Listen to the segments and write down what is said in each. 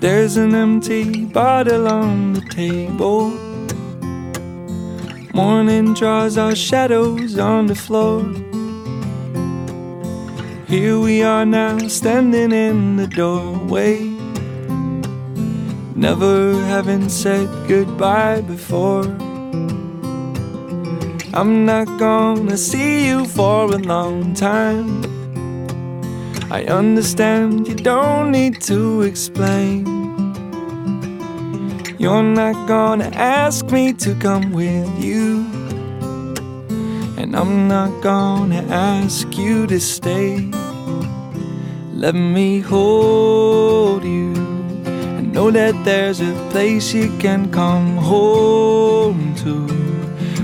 There's an empty bottle on the table. Morning draws our shadows on the floor. Here we are now, standing in the doorway. Never having said goodbye before. I'm not gonna see you for a long time. I understand you don't need to explain. You're not gonna ask me to come with you. And I'm not gonna ask you to stay. Let me hold you and know that there's a place you can come home to.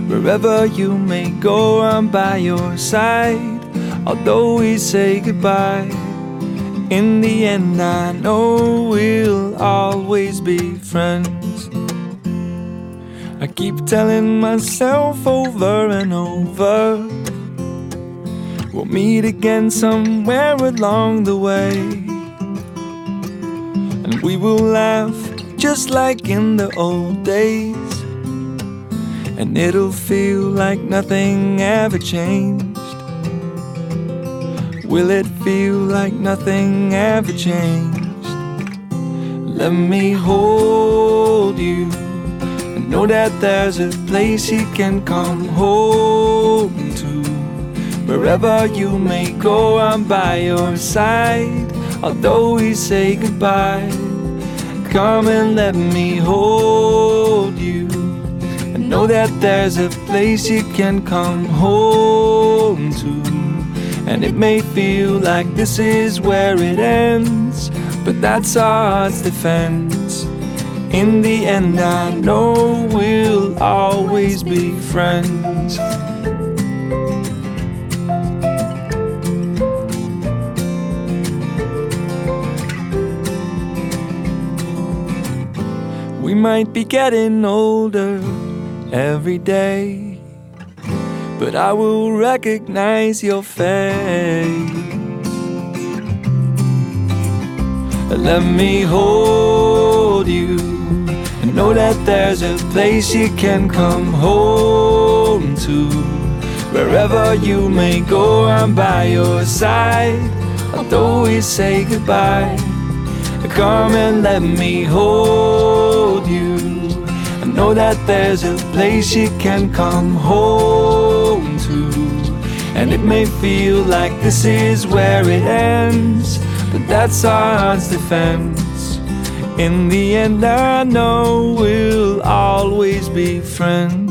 Wherever you may go, I'm by your side. Although we say goodbye, in the end, I know we'll always be friends. I keep telling myself over and over we'll meet again somewhere along the way. And we will laugh just like in the old days. And it'll feel like nothing ever changed. Will it feel like nothing ever changed? Let me hold you and know that there's a place you can come home to. Wherever you may go, I'm by your side. Although we say goodbye, come and let me hold you. And know that there's a place you can come home to. And it may feel like this is where it ends, but that's God's defense. In the end, I know we'll always be friends. We might be getting older every day, but I will recognize your face. Let me hold you and know that there's a place you can come home to. Wherever you may go, I'm by your side. Although we say goodbye, come and let me hold you. I know that there's a place you can come home. And it may feel like this is where it ends, but that's God's defense. In the end, I know we'll always be friends.